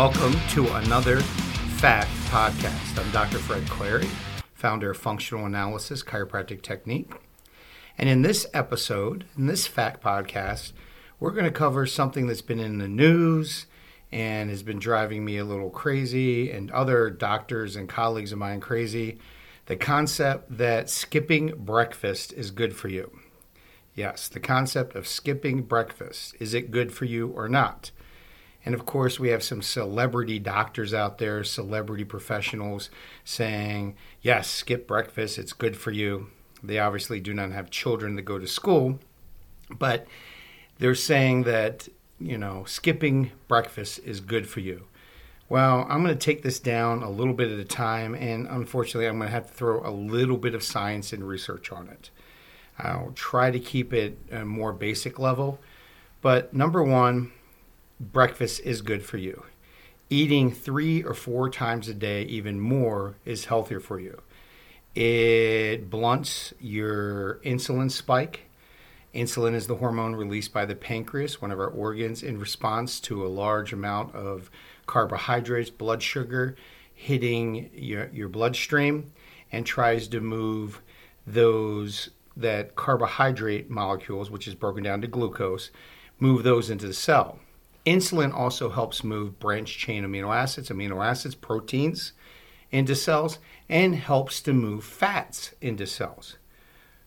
Welcome to another FACT podcast. I'm Dr. Fred Clary, founder of Functional Analysis Chiropractic Technique. And in this episode, in this FACT podcast, we're going to cover something that's been in the news and has been driving me a little crazy and other doctors and colleagues of mine crazy the concept that skipping breakfast is good for you. Yes, the concept of skipping breakfast. Is it good for you or not? And of course, we have some celebrity doctors out there, celebrity professionals saying, yes, skip breakfast, it's good for you. They obviously do not have children that go to school, but they're saying that, you know, skipping breakfast is good for you. Well, I'm going to take this down a little bit at a time, and unfortunately, I'm going to have to throw a little bit of science and research on it. I'll try to keep it a more basic level. But number one, breakfast is good for you. Eating three or four times a day, even more, is healthier for you. It blunts your insulin spike. Insulin is the hormone released by the pancreas, one of our organs, in response to a large amount of carbohydrates, blood sugar hitting your, your bloodstream, and tries to move those that carbohydrate molecules, which is broken down to glucose, move those into the cell. Insulin also helps move branched chain amino acids, amino acids, proteins into cells, and helps to move fats into cells.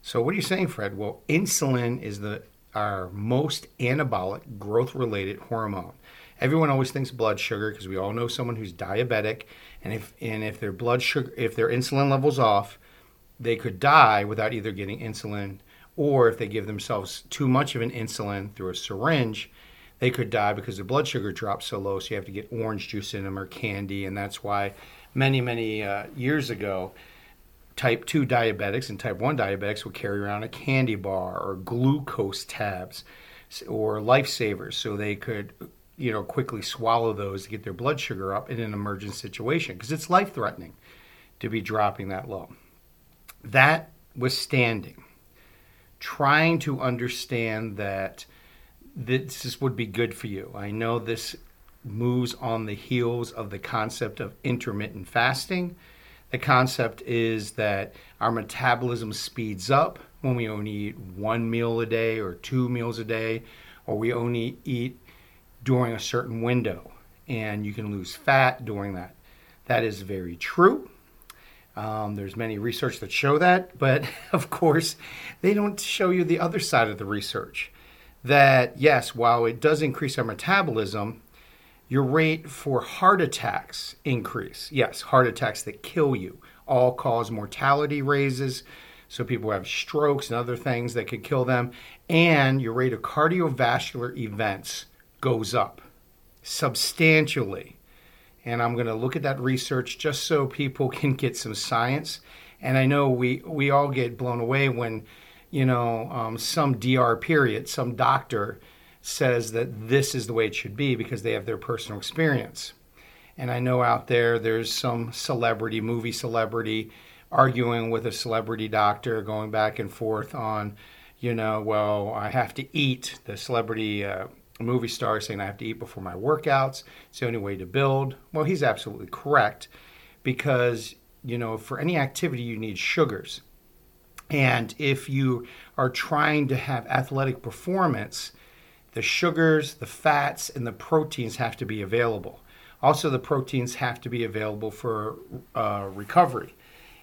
So, what are you saying, Fred? Well, insulin is the our most anabolic, growth related hormone. Everyone always thinks blood sugar because we all know someone who's diabetic, and if and if their blood sugar, if their insulin levels off, they could die without either getting insulin or if they give themselves too much of an insulin through a syringe, they could die because their blood sugar drops so low. So you have to get orange juice in them or candy, and that's why many many uh, years ago, type two diabetics and type one diabetics would carry around a candy bar or glucose tabs or lifesavers so they could you know quickly swallow those to get their blood sugar up in an emergent situation because it's life threatening to be dropping that low that was standing, trying to understand that this would be good for you. I know this moves on the heels of the concept of intermittent fasting. The concept is that our metabolism speeds up when we only eat one meal a day or two meals a day, or we only eat during a certain window, and you can lose fat during that. That is very true. Um, there's many research that show that, but of course, they don't show you the other side of the research. That yes, while it does increase our metabolism, your rate for heart attacks increase. Yes, heart attacks that kill you, all cause mortality raises. So people have strokes and other things that could kill them, and your rate of cardiovascular events goes up substantially and I'm going to look at that research just so people can get some science. And I know we we all get blown away when, you know, um, some DR period, some doctor says that this is the way it should be because they have their personal experience. And I know out there there's some celebrity, movie celebrity, arguing with a celebrity doctor, going back and forth on, you know, well, I have to eat. The celebrity uh, movie star saying I have to eat before my workouts. It's the only way to build. Well, he's absolutely correct because, you know, for any activity, you need sugars. And if you are trying to have athletic performance, the sugars, the fats, and the proteins have to be available. Also, the proteins have to be available for uh, recovery.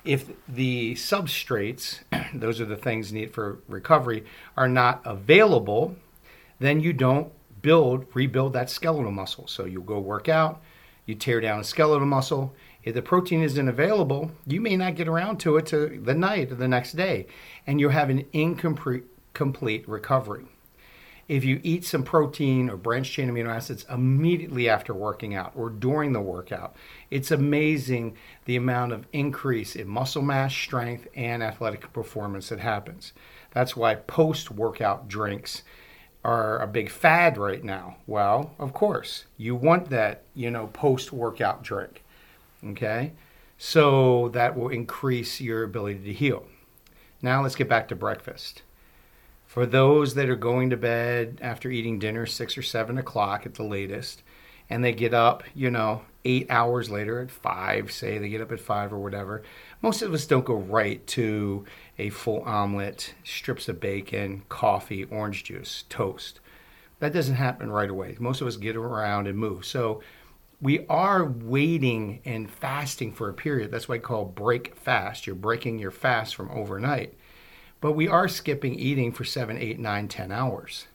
If the substrates, those are the things needed for recovery, are not available, then you don't build, rebuild that skeletal muscle. So you'll go work out, you tear down a skeletal muscle. If the protein isn't available, you may not get around to it to the night or the next day, and you'll have an incomplete recovery. If you eat some protein or branched chain amino acids immediately after working out or during the workout, it's amazing the amount of increase in muscle mass, strength, and athletic performance that happens. That's why post workout drinks are a big fad right now. Well, of course, you want that, you know, post workout drink. Okay? So that will increase your ability to heal. Now let's get back to breakfast. For those that are going to bed after eating dinner, six or seven o'clock at the latest, and they get up, you know, eight hours later at five, say they get up at five or whatever. Most of us don't go right to a full omelet, strips of bacon, coffee, orange juice, toast. That doesn't happen right away. Most of us get around and move. So we are waiting and fasting for a period. That's why I call break fast. You're breaking your fast from overnight. But we are skipping eating for seven, eight, nine, ten hours.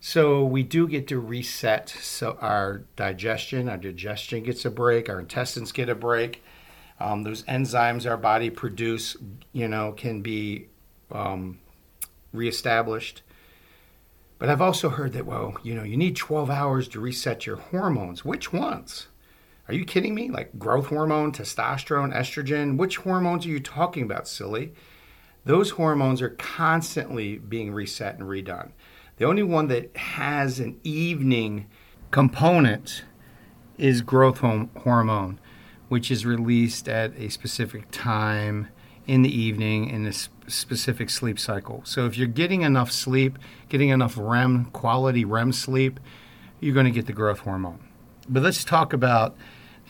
So we do get to reset so our digestion, our digestion gets a break, our intestines get a break. Um, those enzymes our body produce, you know, can be um, reestablished. But I've also heard that, well, you know, you need 12 hours to reset your hormones. Which ones? Are you kidding me? Like growth hormone, testosterone, estrogen? Which hormones are you talking about, silly? Those hormones are constantly being reset and redone. The only one that has an evening component is growth hormone, which is released at a specific time in the evening in a specific sleep cycle. So if you're getting enough sleep, getting enough REM, quality REM sleep, you're going to get the growth hormone. But let's talk about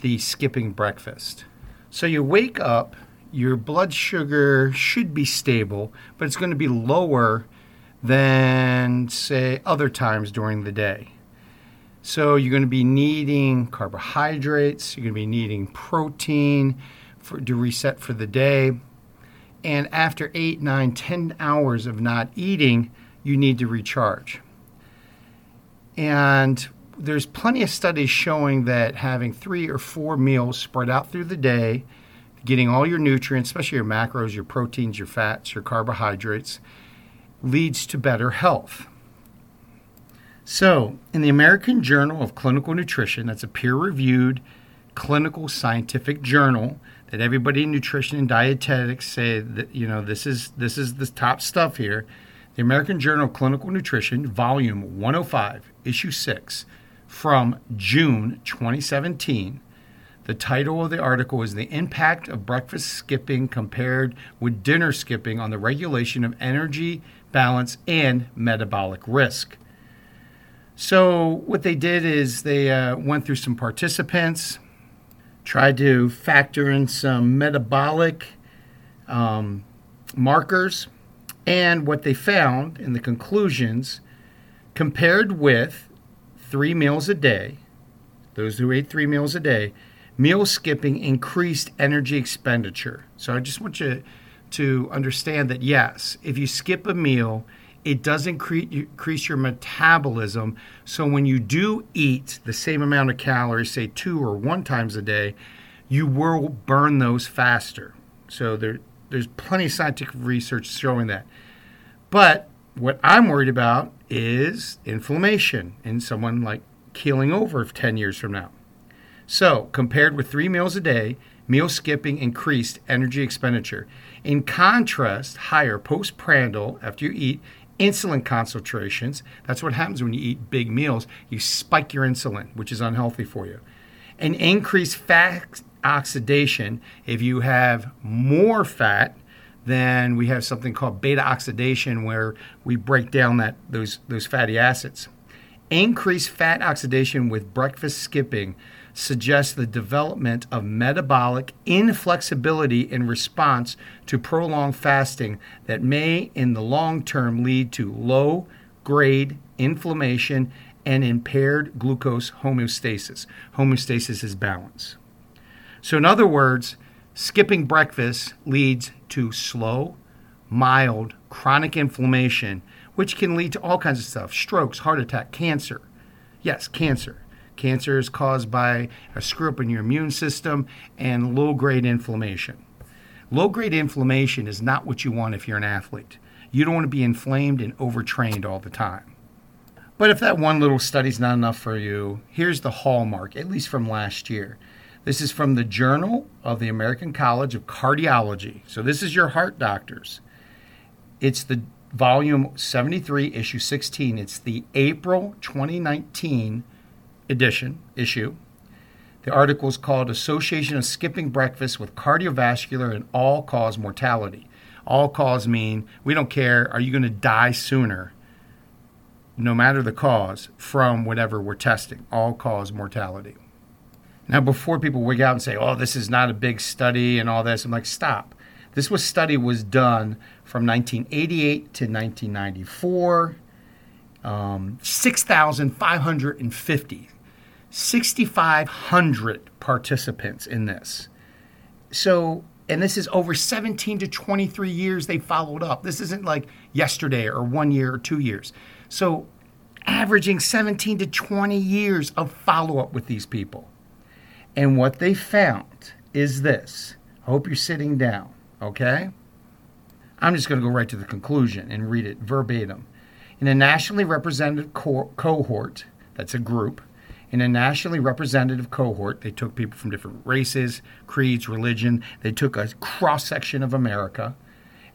the skipping breakfast. So you wake up, your blood sugar should be stable, but it's going to be lower than, say, other times during the day. So you're going to be needing carbohydrates, you're going to be needing protein for, to reset for the day. And after eight, nine, ten hours of not eating, you need to recharge. And there's plenty of studies showing that having three or four meals spread out through the day, getting all your nutrients, especially your macros, your proteins, your fats, your carbohydrates, leads to better health. So, in the American Journal of Clinical Nutrition, that's a peer reviewed clinical scientific journal that everybody in nutrition and dietetics say that you know this is this is the top stuff here. The American Journal of Clinical Nutrition, volume 105, issue 6, from June 2017. The title of the article is The Impact of Breakfast Skipping Compared with Dinner Skipping on the Regulation of Energy Balance and Metabolic Risk. So, what they did is they uh, went through some participants, tried to factor in some metabolic um, markers, and what they found in the conclusions compared with three meals a day, those who ate three meals a day, meal skipping increased energy expenditure. So I just want you to understand that yes, if you skip a meal, it does increase your metabolism. So when you do eat the same amount of calories, say two or one times a day, you will burn those faster. So there, there's plenty of scientific research showing that. But what I'm worried about is inflammation in someone like keeling over 10 years from now. So, compared with three meals a day, meal skipping increased energy expenditure. In contrast, higher postprandial, after you eat, insulin concentrations. That's what happens when you eat big meals. You spike your insulin, which is unhealthy for you. And increased fat oxidation. If you have more fat, then we have something called beta oxidation where we break down that those those fatty acids. Increased fat oxidation with breakfast skipping suggests the development of metabolic inflexibility in response to prolonged fasting that may, in the long term, lead to low grade inflammation and impaired glucose homeostasis. Homeostasis is balance. So, in other words, skipping breakfast leads to slow, mild, chronic inflammation, which can lead to all kinds of stuff strokes, heart attack, cancer. Yes, cancer. Cancer is caused by a screw up in your immune system and low grade inflammation. Low grade inflammation is not what you want if you're an athlete. You don't want to be inflamed and overtrained all the time. But if that one little study's not enough for you, here's the hallmark, at least from last year. This is from the Journal of the American College of Cardiology. So this is your heart doctors. It's the volume 73, issue 16. It's the April 2019 edition issue. The article is called Association of Skipping Breakfast with Cardiovascular and All Cause Mortality. All cause mean we don't care, are you going to die sooner? no matter the cause, from whatever we're testing, all cause mortality. Now, before people wig out and say, oh, this is not a big study and all this, I'm like, stop. This was study was done from 1988 to 1994. Um, 6,550, 6,500 participants in this. So, and this is over 17 to 23 years they followed up. This isn't like yesterday or one year or two years. So, averaging 17 to 20 years of follow up with these people. And what they found is this. I hope you're sitting down, okay? I'm just going to go right to the conclusion and read it verbatim. In a nationally representative co- cohort, that's a group, in a nationally representative cohort, they took people from different races, creeds, religion. They took a cross section of America.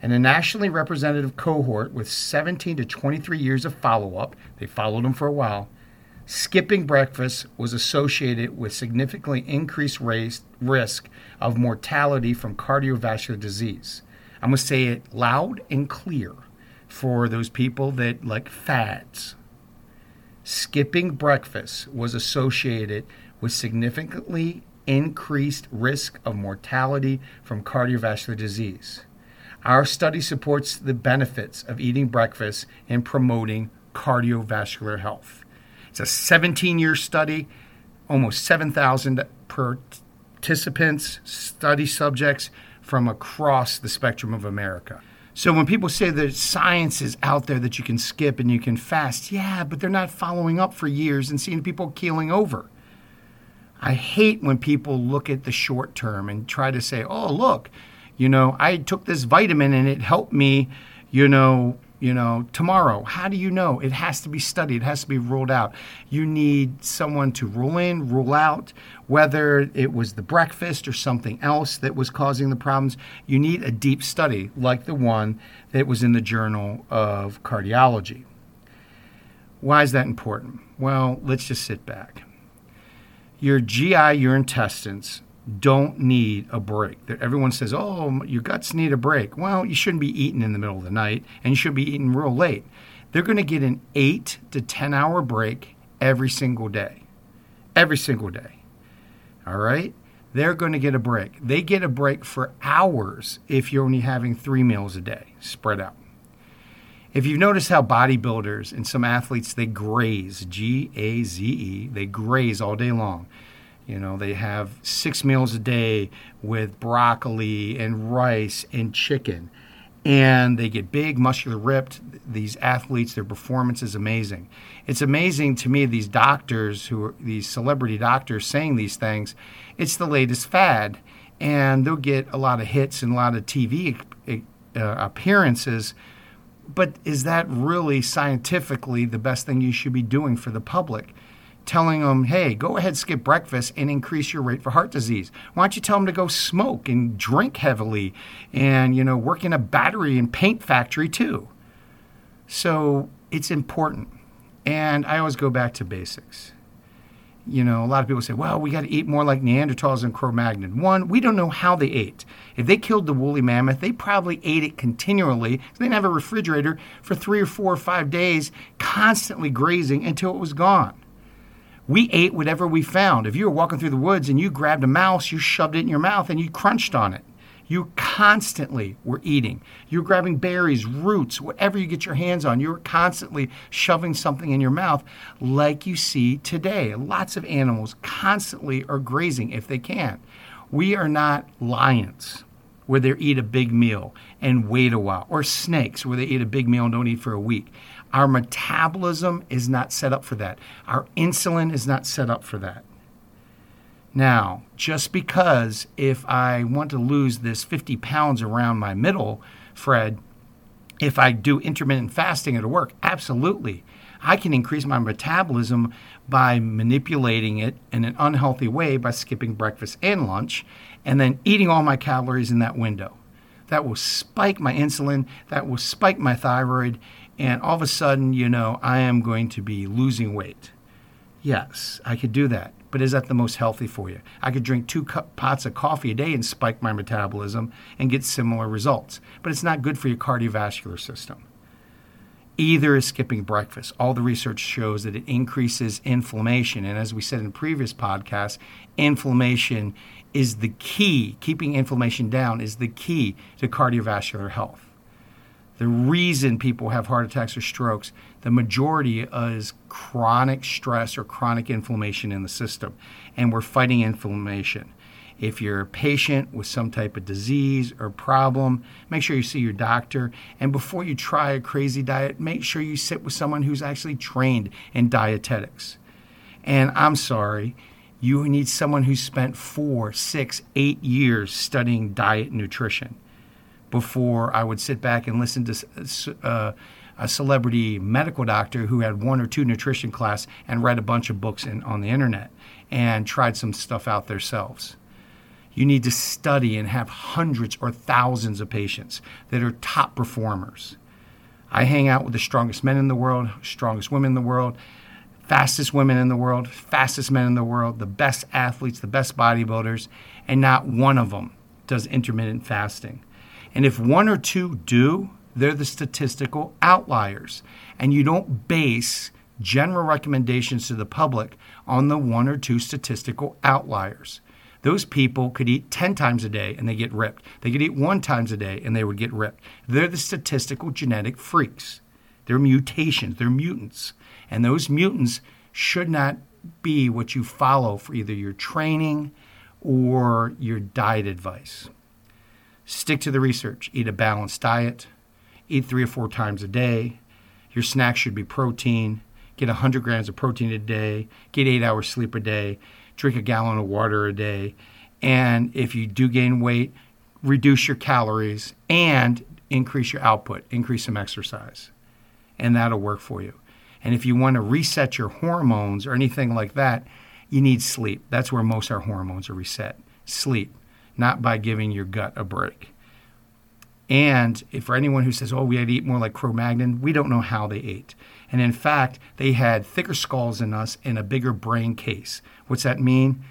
And a nationally representative cohort with 17 to 23 years of follow up, they followed them for a while. Skipping breakfast was associated with significantly increased race, risk of mortality from cardiovascular disease. I'm going to say it loud and clear for those people that like fads. Skipping breakfast was associated with significantly increased risk of mortality from cardiovascular disease. Our study supports the benefits of eating breakfast in promoting cardiovascular health. It's a 17 year study, almost 7,000 participants, study subjects from across the spectrum of America. So when people say that science is out there that you can skip and you can fast, yeah, but they're not following up for years and seeing people keeling over. I hate when people look at the short term and try to say, "Oh, look, you know, I took this vitamin and it helped me, you know, you know, tomorrow. How do you know? It has to be studied, it has to be ruled out. You need someone to rule in, rule out whether it was the breakfast or something else that was causing the problems. You need a deep study like the one that was in the Journal of Cardiology. Why is that important? Well, let's just sit back. Your GI, your intestines, don't need a break. That Everyone says, oh, your guts need a break. Well, you shouldn't be eating in the middle of the night and you should be eating real late. They're going to get an eight to 10 hour break every single day. Every single day. All right? They're going to get a break. They get a break for hours if you're only having three meals a day spread out. If you've noticed how bodybuilders and some athletes, they graze, G A Z E, they graze all day long. You know, they have six meals a day with broccoli and rice and chicken. And they get big, muscular, ripped. These athletes, their performance is amazing. It's amazing to me, these doctors who are these celebrity doctors saying these things. It's the latest fad. And they'll get a lot of hits and a lot of TV uh, appearances. But is that really scientifically the best thing you should be doing for the public? Telling them, hey, go ahead, skip breakfast and increase your rate for heart disease? Why don't you tell them to go smoke and drink heavily and, you know, work in a battery and paint factory too? So it's important. And I always go back to basics. You know, a lot of people say, well, we got to eat more like Neanderthals and Cro Magnon. One, we don't know how they ate. If they killed the woolly mammoth, they probably ate it continually. They didn't have a refrigerator for three or four or five days, constantly grazing until it was gone. We ate whatever we found. If you were walking through the woods and you grabbed a mouse, you shoved it in your mouth and you crunched on it. You constantly were eating. You were grabbing berries, roots, whatever you get your hands on. You were constantly shoving something in your mouth, like you see today. Lots of animals constantly are grazing if they can. We are not lions where they eat a big meal and wait a while, or snakes where they eat a big meal and don't eat for a week. Our metabolism is not set up for that. Our insulin is not set up for that. Now, just because if I want to lose this 50 pounds around my middle, Fred, if I do intermittent fasting, it'll work. Absolutely. I can increase my metabolism by manipulating it in an unhealthy way by skipping breakfast and lunch and then eating all my calories in that window. That will spike my insulin, that will spike my thyroid, and all of a sudden, you know, I am going to be losing weight. Yes, I could do that. But is that the most healthy for you? I could drink two pots of coffee a day and spike my metabolism and get similar results. But it's not good for your cardiovascular system. Either is skipping breakfast. All the research shows that it increases inflammation. And as we said in previous podcasts, inflammation is the key, keeping inflammation down is the key to cardiovascular health. The reason people have heart attacks or strokes, the majority is chronic stress or chronic inflammation in the system. And we're fighting inflammation. If you're a patient with some type of disease or problem, make sure you see your doctor. And before you try a crazy diet, make sure you sit with someone who's actually trained in dietetics. And I'm sorry, you need someone who spent four, six, eight years studying diet and nutrition before I would sit back and listen to uh, a celebrity medical doctor who had one or two nutrition class and read a bunch of books in, on the internet and tried some stuff out themselves. You need to study and have hundreds or thousands of patients that are top performers. I hang out with the strongest men in the world, strongest women in the world, fastest women in the world, fastest men in the world, the best athletes, the best bodybuilders, and not one of them does intermittent fasting. And if one or two do, they're the statistical outliers. And you don't base general recommendations to the public on the one or two statistical outliers. Those people could eat 10 times a day and they get ripped. They could eat one times a day and they would get ripped. They're the statistical genetic freaks. They're mutations, they're mutants. And those mutants should not be what you follow for either your training or your diet advice. Stick to the research. Eat a balanced diet. Eat three or four times a day. Your snacks should be protein. Get 100 grams of protein a day. Get eight hours sleep a day drink a gallon of water a day. And if you do gain weight, reduce your calories and increase your output, increase some exercise. And that'll work for you. And if you want to reset your hormones or anything like that, you need sleep. That's where most our hormones are reset. Sleep, not by giving your gut a break. And if for anyone who says, oh, we had to eat more like Cro Magnon, we don't know how they ate. And in fact, they had thicker skulls than us and a bigger brain case. What's that mean?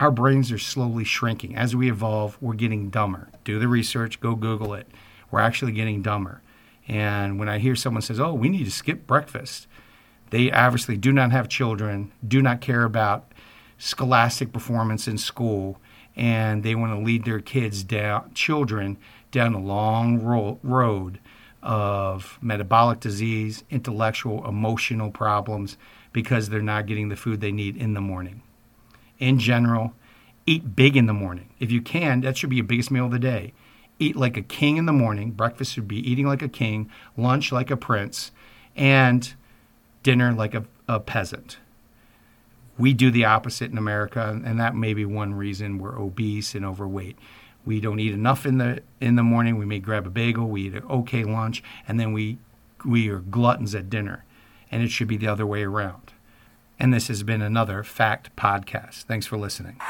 Our brains are slowly shrinking. As we evolve, we're getting dumber. Do the research, go Google it. We're actually getting dumber. And when I hear someone says, oh, we need to skip breakfast, they obviously do not have children, do not care about scholastic performance in school, and they want to lead their kids down, children down a long ro- road of metabolic disease, intellectual, emotional problems because they're not getting the food they need in the morning. In general, eat big in the morning. If you can, that should be your biggest meal of the day. Eat like a king in the morning. Breakfast should be eating like a king, lunch like a prince, and dinner like a, a peasant. We do the opposite in America, and that may be one reason we're obese and overweight. We don't eat enough in the in the morning. We may grab a bagel, we eat an okay lunch, and then we we are gluttons at dinner. And it should be the other way around. And this has been another Fact Podcast. Thanks for listening.